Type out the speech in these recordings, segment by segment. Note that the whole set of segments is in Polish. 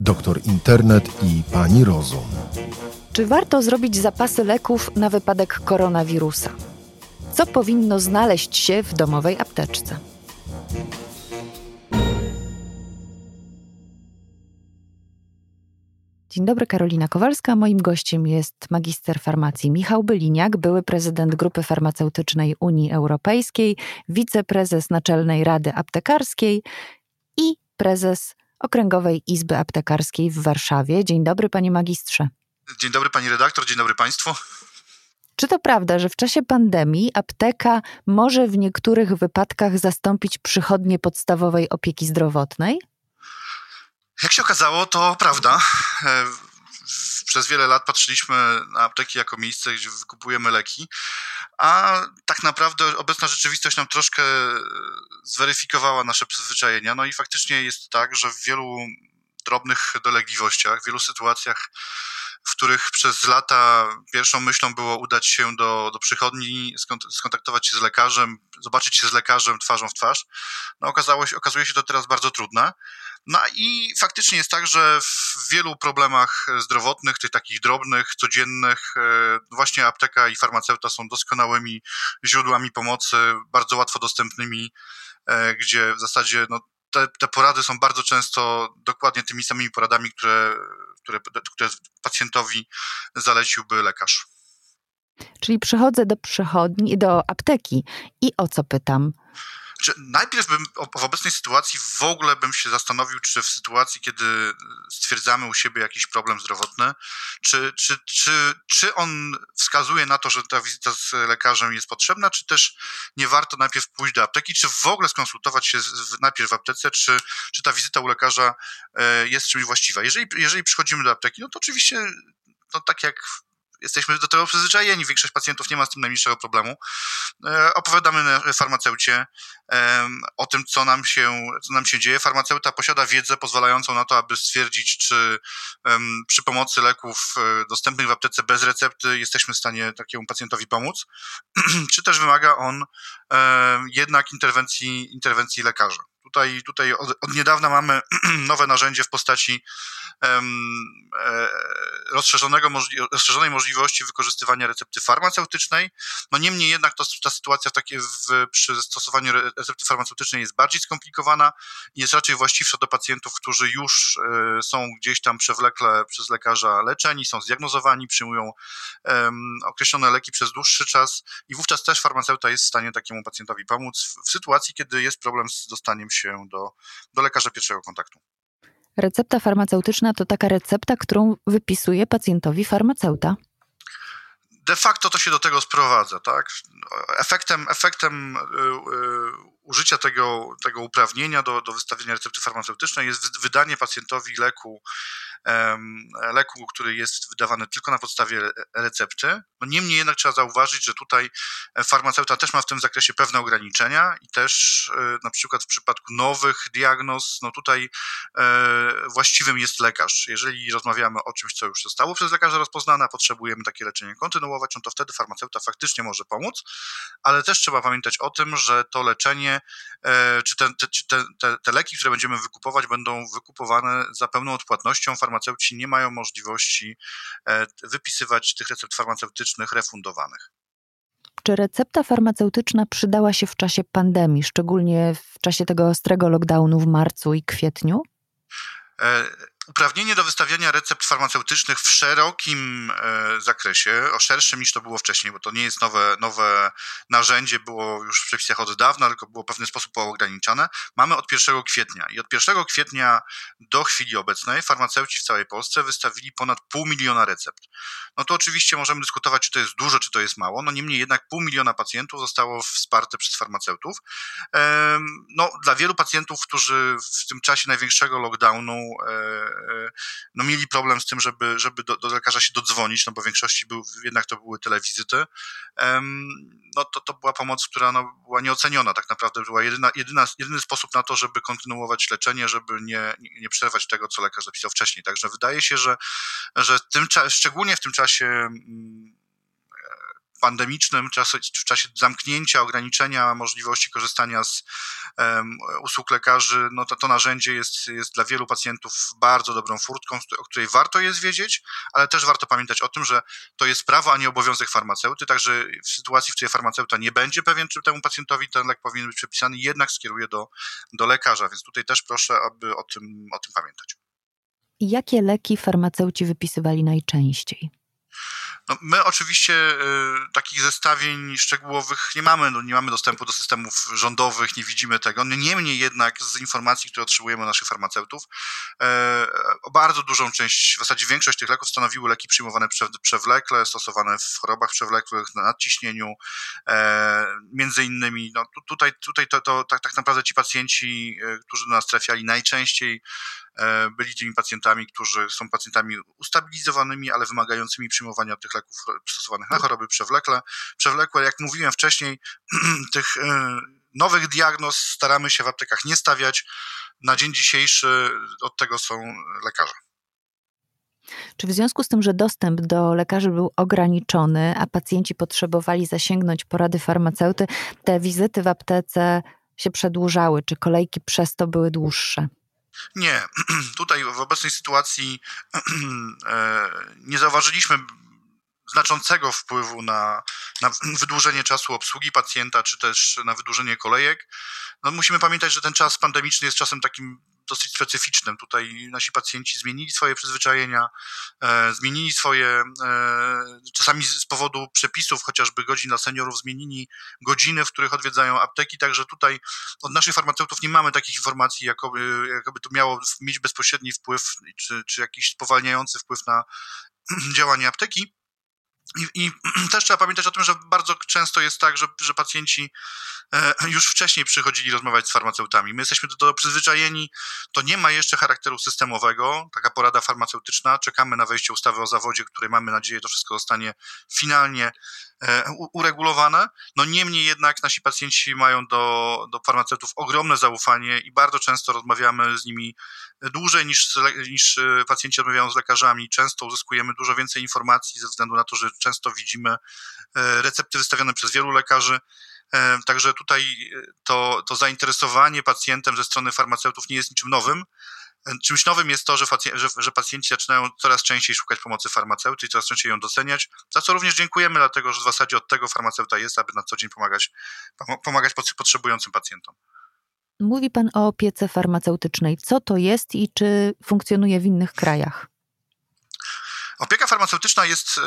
doktor internet i pani rozum. Czy warto zrobić zapasy leków na wypadek koronawirusa? Co powinno znaleźć się w domowej apteczce? Dzień dobry, Karolina Kowalska. Moim gościem jest magister farmacji Michał Byliniak, były prezydent Grupy Farmaceutycznej Unii Europejskiej, wiceprezes Naczelnej Rady Aptekarskiej i prezes Okręgowej Izby Aptekarskiej w Warszawie. Dzień dobry, panie magistrze. Dzień dobry, pani redaktor, dzień dobry państwu. Czy to prawda, że w czasie pandemii apteka może w niektórych wypadkach zastąpić przychodnie podstawowej opieki zdrowotnej? Jak się okazało, to prawda. Przez wiele lat patrzyliśmy na apteki jako miejsce, gdzie wykupujemy leki, a tak naprawdę obecna rzeczywistość nam troszkę zweryfikowała nasze przyzwyczajenia. No i faktycznie jest tak, że w wielu drobnych dolegliwościach, w wielu sytuacjach, w których przez lata pierwszą myślą było udać się do, do przychodni, skontaktować się z lekarzem, zobaczyć się z lekarzem twarzą w twarz, no okazało się, okazuje się to teraz bardzo trudne. No i faktycznie jest tak, że w wielu problemach zdrowotnych, tych takich drobnych, codziennych, e, właśnie apteka i farmaceuta są doskonałymi źródłami pomocy, bardzo łatwo dostępnymi, e, gdzie w zasadzie no, te, te porady są bardzo często dokładnie tymi samymi poradami, które, które, które pacjentowi zaleciłby lekarz. Czyli przychodzę do przychodni, do apteki i o co pytam? Czy najpierw bym w obecnej sytuacji w ogóle bym się zastanowił, czy w sytuacji, kiedy stwierdzamy u siebie jakiś problem zdrowotny, czy, czy, czy, czy on wskazuje na to, że ta wizyta z lekarzem jest potrzebna, czy też nie warto najpierw pójść do apteki, czy w ogóle skonsultować się z, najpierw w aptece, czy, czy ta wizyta u lekarza e, jest czymś właściwa. Jeżeli, jeżeli przychodzimy do apteki, no to oczywiście no tak jak jesteśmy do tego przyzwyczajeni, większość pacjentów nie ma z tym najmniejszego problemu. E, opowiadamy farmaceucie o tym, co nam, się, co nam się dzieje. Farmaceuta posiada wiedzę pozwalającą na to, aby stwierdzić, czy przy pomocy leków e, dostępnych w aptece bez recepty jesteśmy w stanie takiemu pacjentowi pomóc, czy też wymaga on jednak interwencji, interwencji lekarza. Tutaj, tutaj od, od niedawna mamy nowe narzędzie w postaci e, rozszerzonego, rozszerzonej możliwości wykorzystywania recepty farmaceutycznej. No niemniej jednak to, ta sytuacja w takie w, przy stosowaniu recepty farmaceutycznej jest bardziej skomplikowana i jest raczej właściwsza do pacjentów, którzy już e, są gdzieś tam przewlekle przez lekarza leczeni, są zdiagnozowani, przyjmują określone leki przez dłuższy czas i wówczas też farmaceuta jest w stanie takiemu pacjentowi pomóc w, w sytuacji, kiedy jest problem z dostaniem się do, do lekarza pierwszego kontaktu. Recepta farmaceutyczna to taka recepta, którą wypisuje pacjentowi farmaceuta. De facto to się do tego sprowadza, tak? Efektem, efektem y, y, użycia tego, tego uprawnienia do, do wystawienia recepty farmaceutycznej jest wydanie pacjentowi leku, leku, który jest wydawany tylko na podstawie recepty. No niemniej jednak trzeba zauważyć, że tutaj farmaceuta też ma w tym zakresie pewne ograniczenia i też e, na przykład w przypadku nowych diagnoz, no tutaj e, właściwym jest lekarz. Jeżeli rozmawiamy o czymś, co już zostało przez lekarza rozpoznane, a potrzebujemy takie leczenie kontynuować, no to wtedy farmaceuta faktycznie może pomóc, ale też trzeba pamiętać o tym, że to leczenie E, czy, te, te, te, te, leki, które będziemy wykupować, będą wykupowane za pełną odpłatnością. Farmaceuci nie mają możliwości e, wypisywać tych recept farmaceutycznych refundowanych. Czy recepta farmaceutyczna przydała się w czasie pandemii, szczególnie w czasie tego ostrego lockdownu w marcu i kwietniu? Uprawnienie do wystawiania recept farmaceutycznych w szerokim e, zakresie, o szerszym niż to było wcześniej, bo to nie jest nowe, nowe narzędzie, było już w przepisach od dawna, tylko było w pewien sposób ograniczane, mamy od 1 kwietnia. I od 1 kwietnia do chwili obecnej farmaceuci w całej Polsce wystawili ponad pół miliona recept. No to oczywiście możemy dyskutować, czy to jest dużo, czy to jest mało, no niemniej jednak pół miliona pacjentów zostało wsparte przez farmaceutów. No, dla wielu pacjentów, którzy w tym czasie największego lockdownu E, no, mieli problem z tym, żeby, żeby do, do lekarza się dodzwonić, no bo w większości był, jednak to były telewizyty, no to, to była pomoc, która no, była nieoceniona tak naprawdę, była jedyna, jedyna, jedyny sposób na to, żeby kontynuować leczenie, żeby nie, nie przerwać tego, co lekarz zapisał wcześniej. Także wydaje się, że, że tym, szczególnie w tym czasie pandemicznym, w czasie zamknięcia, ograniczenia możliwości korzystania z usług lekarzy, no to to narzędzie jest, jest dla wielu pacjentów bardzo dobrą furtką, o której warto jest wiedzieć, ale też warto pamiętać o tym, że to jest prawo, a nie obowiązek farmaceuty, także w sytuacji, w której farmaceuta nie będzie pewien, czy temu pacjentowi ten lek powinien być przepisany, jednak skieruje do, do lekarza, więc tutaj też proszę, aby o tym, o tym pamiętać. Jakie leki farmaceuci wypisywali najczęściej? No, my oczywiście y, takich zestawień szczegółowych nie mamy, no, nie mamy dostępu do systemów rządowych, nie widzimy tego. Niemniej jednak z informacji, które otrzymujemy od naszych farmaceutów, y, bardzo dużą część, w zasadzie większość tych leków stanowiły leki przyjmowane przewlekle, stosowane w chorobach przewlekłych, na nadciśnieniu, y, między innymi. No, tutaj tutaj to, to tak, tak naprawdę ci pacjenci, którzy do nas trafiali najczęściej, E, byli tymi pacjentami, którzy są pacjentami ustabilizowanymi, ale wymagającymi przyjmowania tych leków stosowanych na choroby przewlekle. Przewlekłe, jak mówiłem wcześniej, tych e, nowych diagnoz staramy się w aptekach nie stawiać. Na dzień dzisiejszy od tego są lekarze. Czy w związku z tym, że dostęp do lekarzy był ograniczony, a pacjenci potrzebowali zasięgnąć porady farmaceuty, te wizyty w aptece się przedłużały? Czy kolejki przez to były dłuższe? Nie, tutaj w obecnej sytuacji e, nie zauważyliśmy znaczącego wpływu na, na wydłużenie czasu obsługi pacjenta, czy też na wydłużenie kolejek. No musimy pamiętać, że ten czas pandemiczny jest czasem takim dosyć specyficznym. Tutaj nasi pacjenci zmienili swoje przyzwyczajenia, e, zmienili swoje, e, czasami z powodu przepisów, chociażby godzin dla seniorów, zmienili godziny, w których odwiedzają apteki, także tutaj od naszych farmaceutów nie mamy takich informacji, jakoby, jakoby to miało mieć bezpośredni wpływ, czy, czy jakiś spowalniający wpływ na działanie apteki. I, I, też trzeba pamiętać o tym, że bardzo często jest tak, że, że pacjenci e, już wcześniej przychodzili rozmawiać z farmaceutami. My jesteśmy do tego przyzwyczajeni, to nie ma jeszcze charakteru systemowego, taka porada farmaceutyczna. Czekamy na wejście ustawy o zawodzie, której mamy nadzieję, to wszystko zostanie finalnie uregulowane. No niemniej jednak nasi pacjenci mają do, do farmaceutów ogromne zaufanie i bardzo często rozmawiamy z nimi dłużej niż, niż e, pacjenci rozmawiają z lekarzami. Często uzyskujemy dużo więcej informacji ze względu na to, że często widzimy e, recepty wystawione przez wielu lekarzy. Także tutaj to, to zainteresowanie pacjentem ze strony farmaceutów nie jest niczym nowym. Czymś nowym jest to, że, że, że, pacjenci zaczynają coraz częściej szukać pomocy farmaceuty i coraz częściej ją doceniać, za co również dziękujemy, dlatego że w zasadzie od tego farmaceuta jest, aby na co dzień pomagać, pomagać potrzebującym pacjentom. Mówi Pan o opiece farmaceutycznej. Co to jest i czy funkcjonuje w innych krajach? Opieka farmaceutyczna jest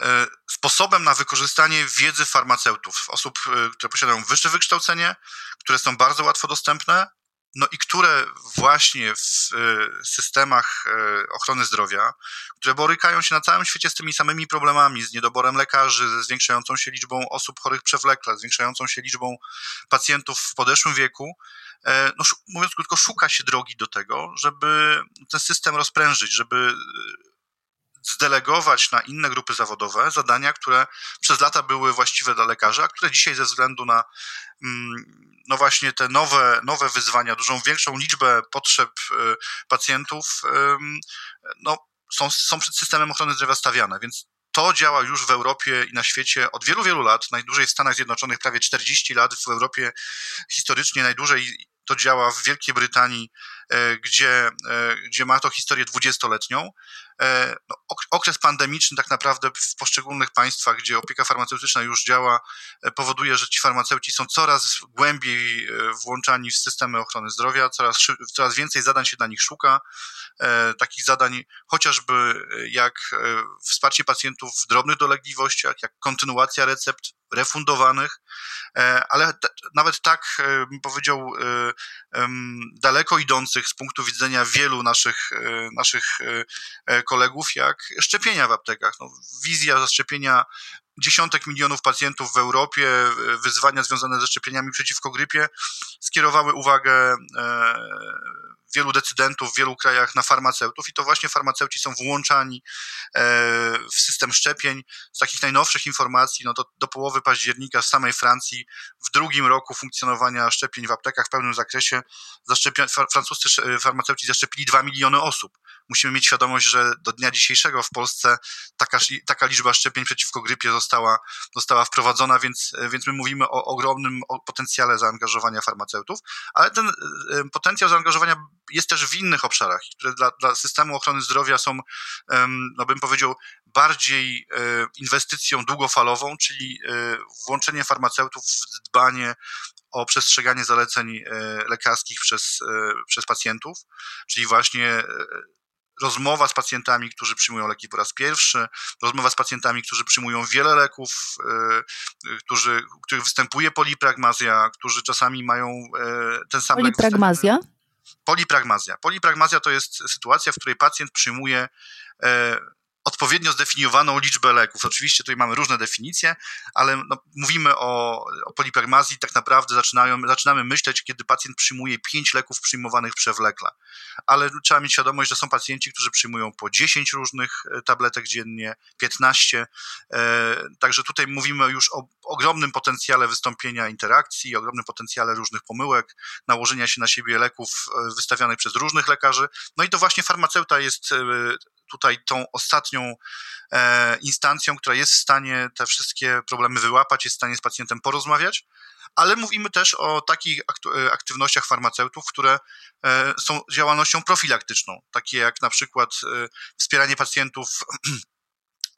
e, sposobem na wykorzystanie wiedzy farmaceutów, osób, e, które posiadają wyższe wykształcenie, które są bardzo łatwo dostępne, no i które właśnie w e, systemach e, ochrony zdrowia, które borykają się na całym świecie z tymi samymi problemami, z niedoborem lekarzy, ze zwiększającą się liczbą osób chorych przewlekle, zwiększającą się liczbą pacjentów w podeszłym wieku, e, no, mówiąc krótko, szuka się drogi do tego, żeby ten system rozprężyć, żeby zdelegować na inne grupy zawodowe zadania, które przez lata były właściwe dla lekarzy, a które dzisiaj ze względu na mm, no właśnie te nowe, nowe wyzwania, dużą większą liczbę potrzeb y, pacjentów, no, są, są przed systemem ochrony zdrowia stawiane, więc to działa już w Europie i na świecie od wielu, wielu lat. Najdłużej w Stanach Zjednoczonych prawie 40 lat, w Europie historycznie najdłużej to działa w Wielkiej Brytanii, gdzie, e, gdzie ma to historię dwudziestoletnią. E, no, okres pandemiczny tak naprawdę w poszczególnych państwach, gdzie opieka farmaceutyczna już działa, powoduje, że ci farmaceuci są coraz głębiej włączani w systemy ochrony zdrowia, coraz, coraz więcej zadań się dla nich szuka. Takich zadań chociażby jak wsparcie pacjentów w drobnych dolegliwościach, jak kontynuacja recept refundowanych, ale nawet tak bym powiedział daleko idących z punktu widzenia wielu naszych, e, naszych e, e, kolegów, jak szczepienia w aptekach. No, wizja zaszczepienia dziesiątek milionów pacjentów w Europie, wyzwania związane ze szczepieniami przeciwko grypie skierowały uwagę wielu decydentów w wielu krajach na farmaceutów i to właśnie farmaceuci są włączani e, w system szczepień. Z takich najnowszych informacji, no to do połowy października w samej Francji w drugim roku funkcjonowania szczepień w aptekach w pełnym zakresie francuscy farmaceuci zaszczepili 2 miliony osób. musimy mieć świadomość, że do dnia dzisiejszego w Polsce taka, taka liczba szczepień przeciwko grypie została, została wprowadzona, więc, więc my mówimy o ogromnym potencjale zaangażowania farmaceutów, ale ten potencjał zaangażowania jest też w innych obszarach, które dla, dla systemu ochrony zdrowia są, no bym powiedział, bardziej e, inwestycją długofalową, czyli e, włączenie farmaceutów w dbanie o przestrzeganie zaleceń e, lekarskich przez, przez pacjentów, czyli właśnie rozmowa z pacjentami, którzy przyjmują leki po raz pierwszy, rozmowa z pacjentami, którzy przyjmują wiele leków, którzy, których występuje polipragmazja, którzy czasami mają ten sam Polipragmazja? lek. Polipragmazja. Polipragmazja to jest sytuacja, w której pacjent przyjmuje odpowiednio zdefiniowaną liczbę leków. Oczywiście tutaj mamy różne definicje, ale no, mówimy o, o polipragmazji, tak naprawdę zaczynają, zaczynamy myśleć, kiedy pacjent przyjmuje 5 leków przyjmowanych przewlekle. Ale trzeba mieć świadomość, że są pacjenci, którzy przyjmują po 10 różnych e, tabletek dziennie, 15. E, także tutaj mówimy już o ogromnym potencjale wystąpienia interakcji, ogromnym potencjale różnych pomyłek, nałożenia się na siebie leków e, wystawianych przez różnych lekarzy. No i to właśnie farmaceuta jest tutaj tą ostatnią e, instancją, która jest w stanie te wszystkie problemy wyłapać, jest w stanie z pacjentem porozmawiać, ale mówimy też o takich e, aktywnościach farmaceutów, które e, są działalnością profilaktyczną, takie jak na przykład wspieranie pacjentów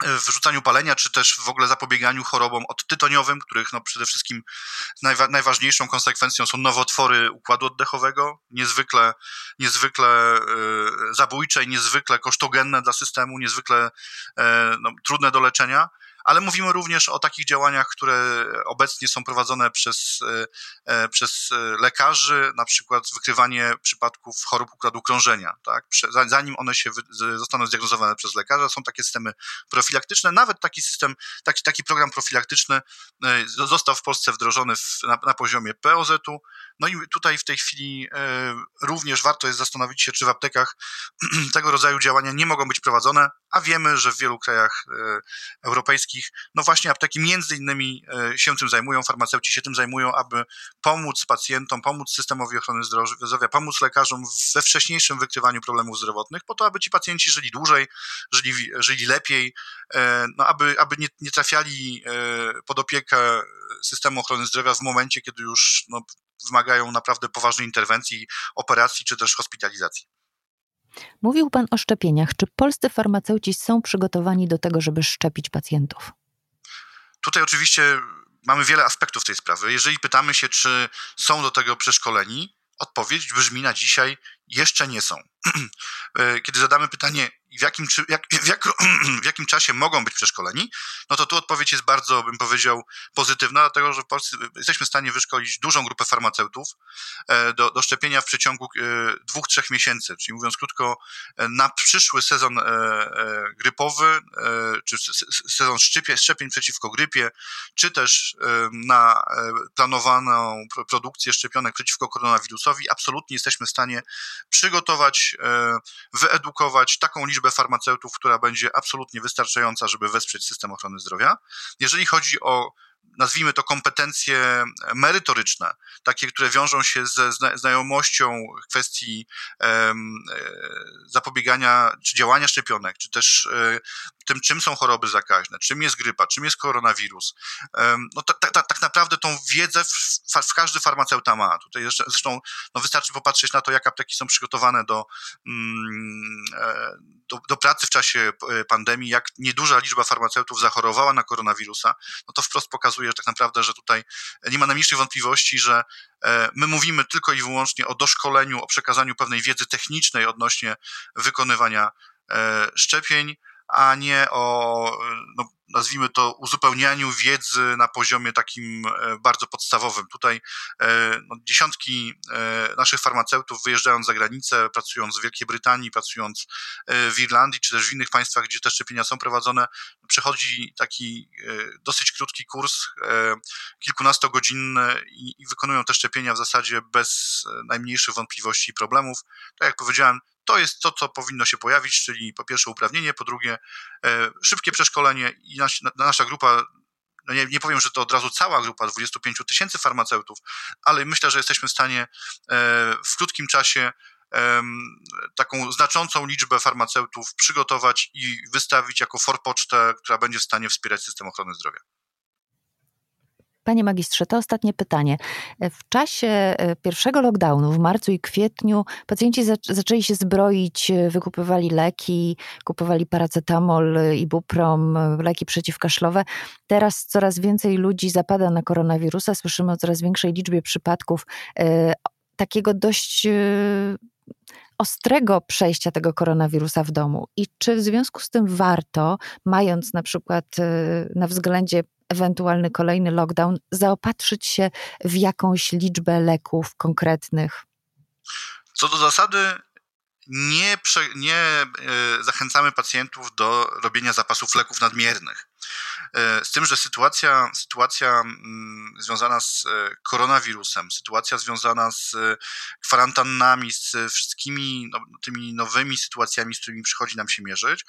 wyrzucaniu palenia, czy też w ogóle zapobieganiu chorobom odtytoniowym, których no przede wszystkim najwa najważniejszą konsekwencją są nowotwory układu oddechowego, niezwykle, niezwykle y, zabójcze i niezwykle kosztogenne dla systemu, niezwykle y, no, trudne do leczenia ale mówimy również o takich działaniach, które obecnie są prowadzone przez, e, e, przez lekarzy, na przykład wykrywanie przypadków chorób układu krążenia. Tak? Zanim one się zostaną zdiagnozowane przez lekarza, są takie systemy profilaktyczne. Nawet taki system, taki, taki program profilaktyczny e, został w Polsce wdrożony w, na, na poziomie POZ-u. No i tutaj w tej chwili również warto jest zastanowić się, czy w aptekach tego rodzaju działania nie mogą być prowadzone, a wiemy, że w wielu krajach europejskich no właśnie apteki między innymi e, się tym zajmują, farmaceuci się tym zajmują, aby pomóc pacjentom, pomóc systemowi ochrony zdrowia, pomóc lekarzom we wcześniejszym wykrywaniu problemów zdrowotnych, po to, aby ci pacjenci żyli dłużej, żyli, żyli lepiej, e, no aby, aby nie, nie trafiali e, pod opiekę systemu ochrony zdrowia w momencie, kiedy już no, wymagają naprawdę poważnej interwencji, operacji czy też hospitalizacji. Mówił Pan o szczepieniach. Czy polscy farmaceuci są przygotowani do tego, żeby szczepić pacjentów? Tutaj oczywiście mamy wiele aspektów tej sprawy. Jeżeli pytamy się, czy są do tego przeszkoleni, odpowiedź brzmi na dzisiaj jeszcze nie są. E, kiedy zadamy pytanie, w jakim, czy, jak, w, jak, w jakim czasie mogą być przeszkoleni, no to tu odpowiedź jest bardzo, bym powiedział, pozytywna, dlatego że w Polsce jesteśmy w stanie wyszkolić dużą grupę farmaceutów e, do, do szczepienia w przeciągu e, dwóch, trzech miesięcy. Czyli mówiąc krótko, na przyszły sezon grypowy, czy sezon szczepień, przeciwko grypie, czy też na planowaną produkcję szczepionek przeciwko koronawirusowi, absolutnie jesteśmy w stanie przygotować, e, wyedukować taką liczbę farmaceutów, która będzie absolutnie wystarczająca, żeby wesprzeć system ochrony zdrowia. Jeżeli chodzi o nazwijmy to kompetencje merytoryczne, takie, które wiążą się ze znajomością kwestii e, zapobiegania czy działania szczepionek, czy też e, tym, czym są choroby zakaźne, czym jest grypa, czym jest koronawirus. No tak, tak, naprawdę tą wiedzę w, w, każdy farmaceuta ma. Tutaj zresztą no wystarczy popatrzeć na to, jak apteki są przygotowane do, mm, e, do, do pracy w czasie pandemii, jak nieduża liczba farmaceutów zachorowała na koronawirusa, no to wprost pokazuje że tak naprawdę, że tutaj nie ma najmniejszych wątpliwości, że e, my mówimy tylko i wyłącznie o doszkoleniu, o przekazaniu pewnej wiedzy technicznej odnośnie wykonywania e, szczepień, a nie o, no, nazwijmy to, uzupełnianiu wiedzy na poziomie takim e, bardzo podstawowym. Tutaj e, no, dziesiątki e, naszych farmaceutów wyjeżdżając za granicę, pracując w Wielkiej Brytanii, pracując w Irlandii, czy też w innych państwach, gdzie te szczepienia są prowadzone, przechodzi taki dosyć krótki kurs, kilkunastogodzinny i, i wykonują te szczepienia w zasadzie bez najmniejszych wątpliwości i problemów. Tak jak powiedziałem, to jest to, co powinno się pojawić, czyli po pierwsze uprawnienie, po drugie e, szybkie przeszkolenie i nas, nasza grupa no nie, nie, powiem, że to od razu cała grupa 25 tysięcy farmaceutów, ale myślę, że jesteśmy w stanie e, w krótkim czasie taką znaczącą liczbę farmaceutów przygotować i wystawić jako forpocztę, która będzie w stanie wspierać system ochrony zdrowia. Panie magistrze, to ostatnie pytanie. W czasie e, pierwszego lockdownu w marcu i kwietniu pacjenci zaczęli się zbroić, e, wykupywali leki, kupowali paracetamol, ibuprom, leki przeciwkaszlowe. Teraz coraz więcej ludzi zapada na koronawirusa. Słyszymy o coraz większej liczbie przypadków e, takiego dość ostrego przejścia tego koronawirusa w domu. I czy w związku z tym warto, mając na przykład na względzie ewentualny kolejny lockdown, zaopatrzyć się w jakąś liczbę leków konkretnych? Co do zasady, nie, nie e, zachęcamy pacjentów do robienia zapasów leków nadmiernych. E, z tym, że sytuacja, sytuacja mm, związana z e, koronawirusem, sytuacja związana z kwarantannami, z wszystkimi no, tymi nowymi sytuacjami, z którymi przychodzi nam się mierzyć,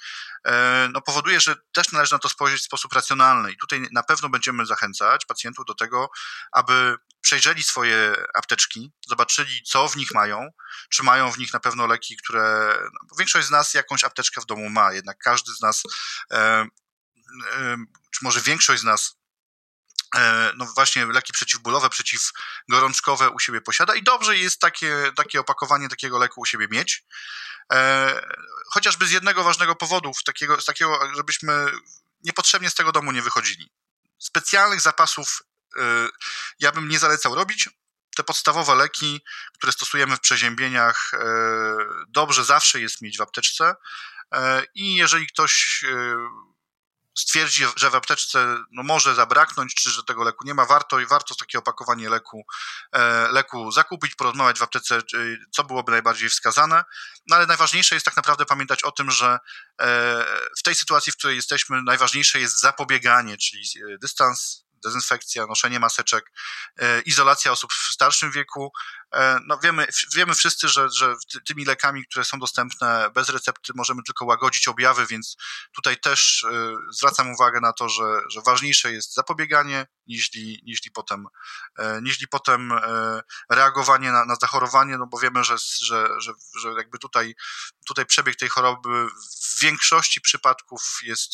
no, powoduje, że też należy na to spojrzeć w sposób racjonalny. I tutaj na pewno będziemy zachęcać pacjentów do tego, aby przejrzeli swoje apteczki, zobaczyli, co w nich mają, czy mają w nich na pewno leki, które. No, większość z nas jakąś apteczkę w domu ma, jednak każdy z nas, e, e, czy może większość z nas, e, no właśnie leki przeciwbólowe, przeciwgorączkowe u siebie posiada i dobrze jest takie, takie opakowanie takiego leku u siebie mieć. E, chociażby z jednego ważnego powodu, takiego, z takiego, żebyśmy niepotrzebnie z tego domu nie wychodzili. Specjalnych zapasów Y, ja bym nie zalecał robić. Te podstawowe leki, które stosujemy w przeziębieniach, dobrze zawsze jest mieć w apteczce. I jeżeli ktoś stwierdzi, że w apteczce no, może zabraknąć, czy że tego leku nie ma, warto i warto takie opakowanie leku, leku zakupić, porozmawiać w aptece, co byłoby najbardziej wskazane. No ale najważniejsze jest tak naprawdę pamiętać o tym, że w tej sytuacji, w której jesteśmy, najważniejsze jest zapobieganie, czyli dystans dezynfekcja, noszenie maseczek, e, izolacja osób w starszym wieku. E, no wiemy, wiemy wszyscy, że, że tymi lekami, które są dostępne bez recepty, możemy tylko łagodzić objawy, więc tutaj też e, zwracam uwagę na to, że, że ważniejsze jest zapobieganie, niźli, niźli, potem, niźli potem reagowanie na, na zachorowanie, no bo wiemy, że, że, że, że jakby tutaj, tutaj przebieg tej choroby w większości przypadków jest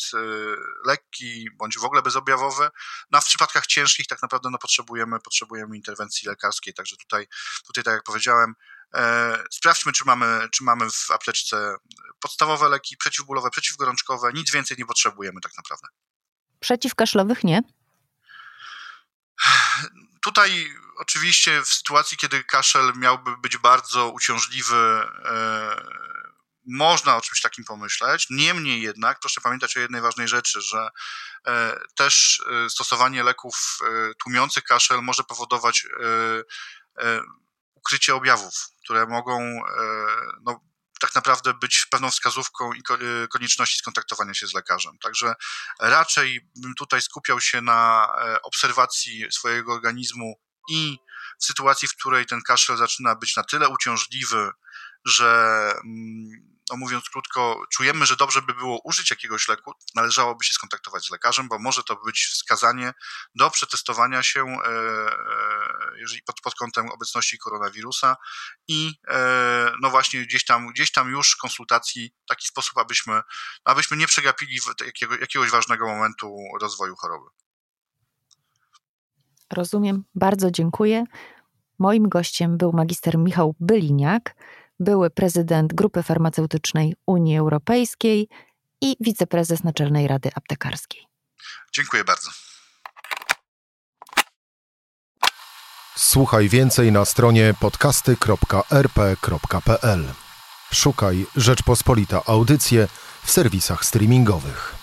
lekki bądź w ogóle bezobjawowy, no a w przypadkach ciężkich tak naprawdę no, potrzebujemy, potrzebujemy interwencji lekarskiej, także tutaj, tutaj tak jak powiedziałem, e, sprawdźmy, czy mamy, czy mamy w apteczce podstawowe leki przeciwbólowe, przeciwgorączkowe, nic więcej nie potrzebujemy tak naprawdę. Przeciwkaszlowych nie? Tutaj oczywiście w sytuacji, kiedy kaszel miałby być bardzo uciążliwy, e, można o czymś takim pomyśleć. Niemniej jednak, proszę pamiętać o jednej ważnej rzeczy, że e, też stosowanie leków tłumiących kaszel może powodować ukrycie objawów, które mogą no, tak naprawdę być pewną wskazówką i konieczności skontaktowania się z lekarzem. Także raczej bym tutaj skupiał się na obserwacji swojego organizmu i w sytuacji, w której ten kaszel zaczyna być na tyle uciążliwy, że mm, no mówiąc krótko, czujemy, że dobrze by było użyć jakiegoś leku, należałoby się skontaktować z lekarzem, bo może to być wskazanie do przetestowania się e, e, jeżeli pod, pod kątem obecności koronawirusa i e, no właśnie gdzieś tam, gdzieś tam już konsultacji w taki sposób, abyśmy, abyśmy nie przegapili jakiego, jakiegoś ważnego momentu rozwoju choroby. Rozumiem, bardzo dziękuję. Moim gościem był magister Michał Byliniak, były prezydent Grupy Farmaceutycznej Unii Europejskiej i wiceprezes Naczelnej Rady Aptekarskiej. Dziękuję bardzo. Słuchaj więcej na stronie podcasty.rp.pl. Szukaj Rzeczpospolita Audycje w serwisach streamingowych.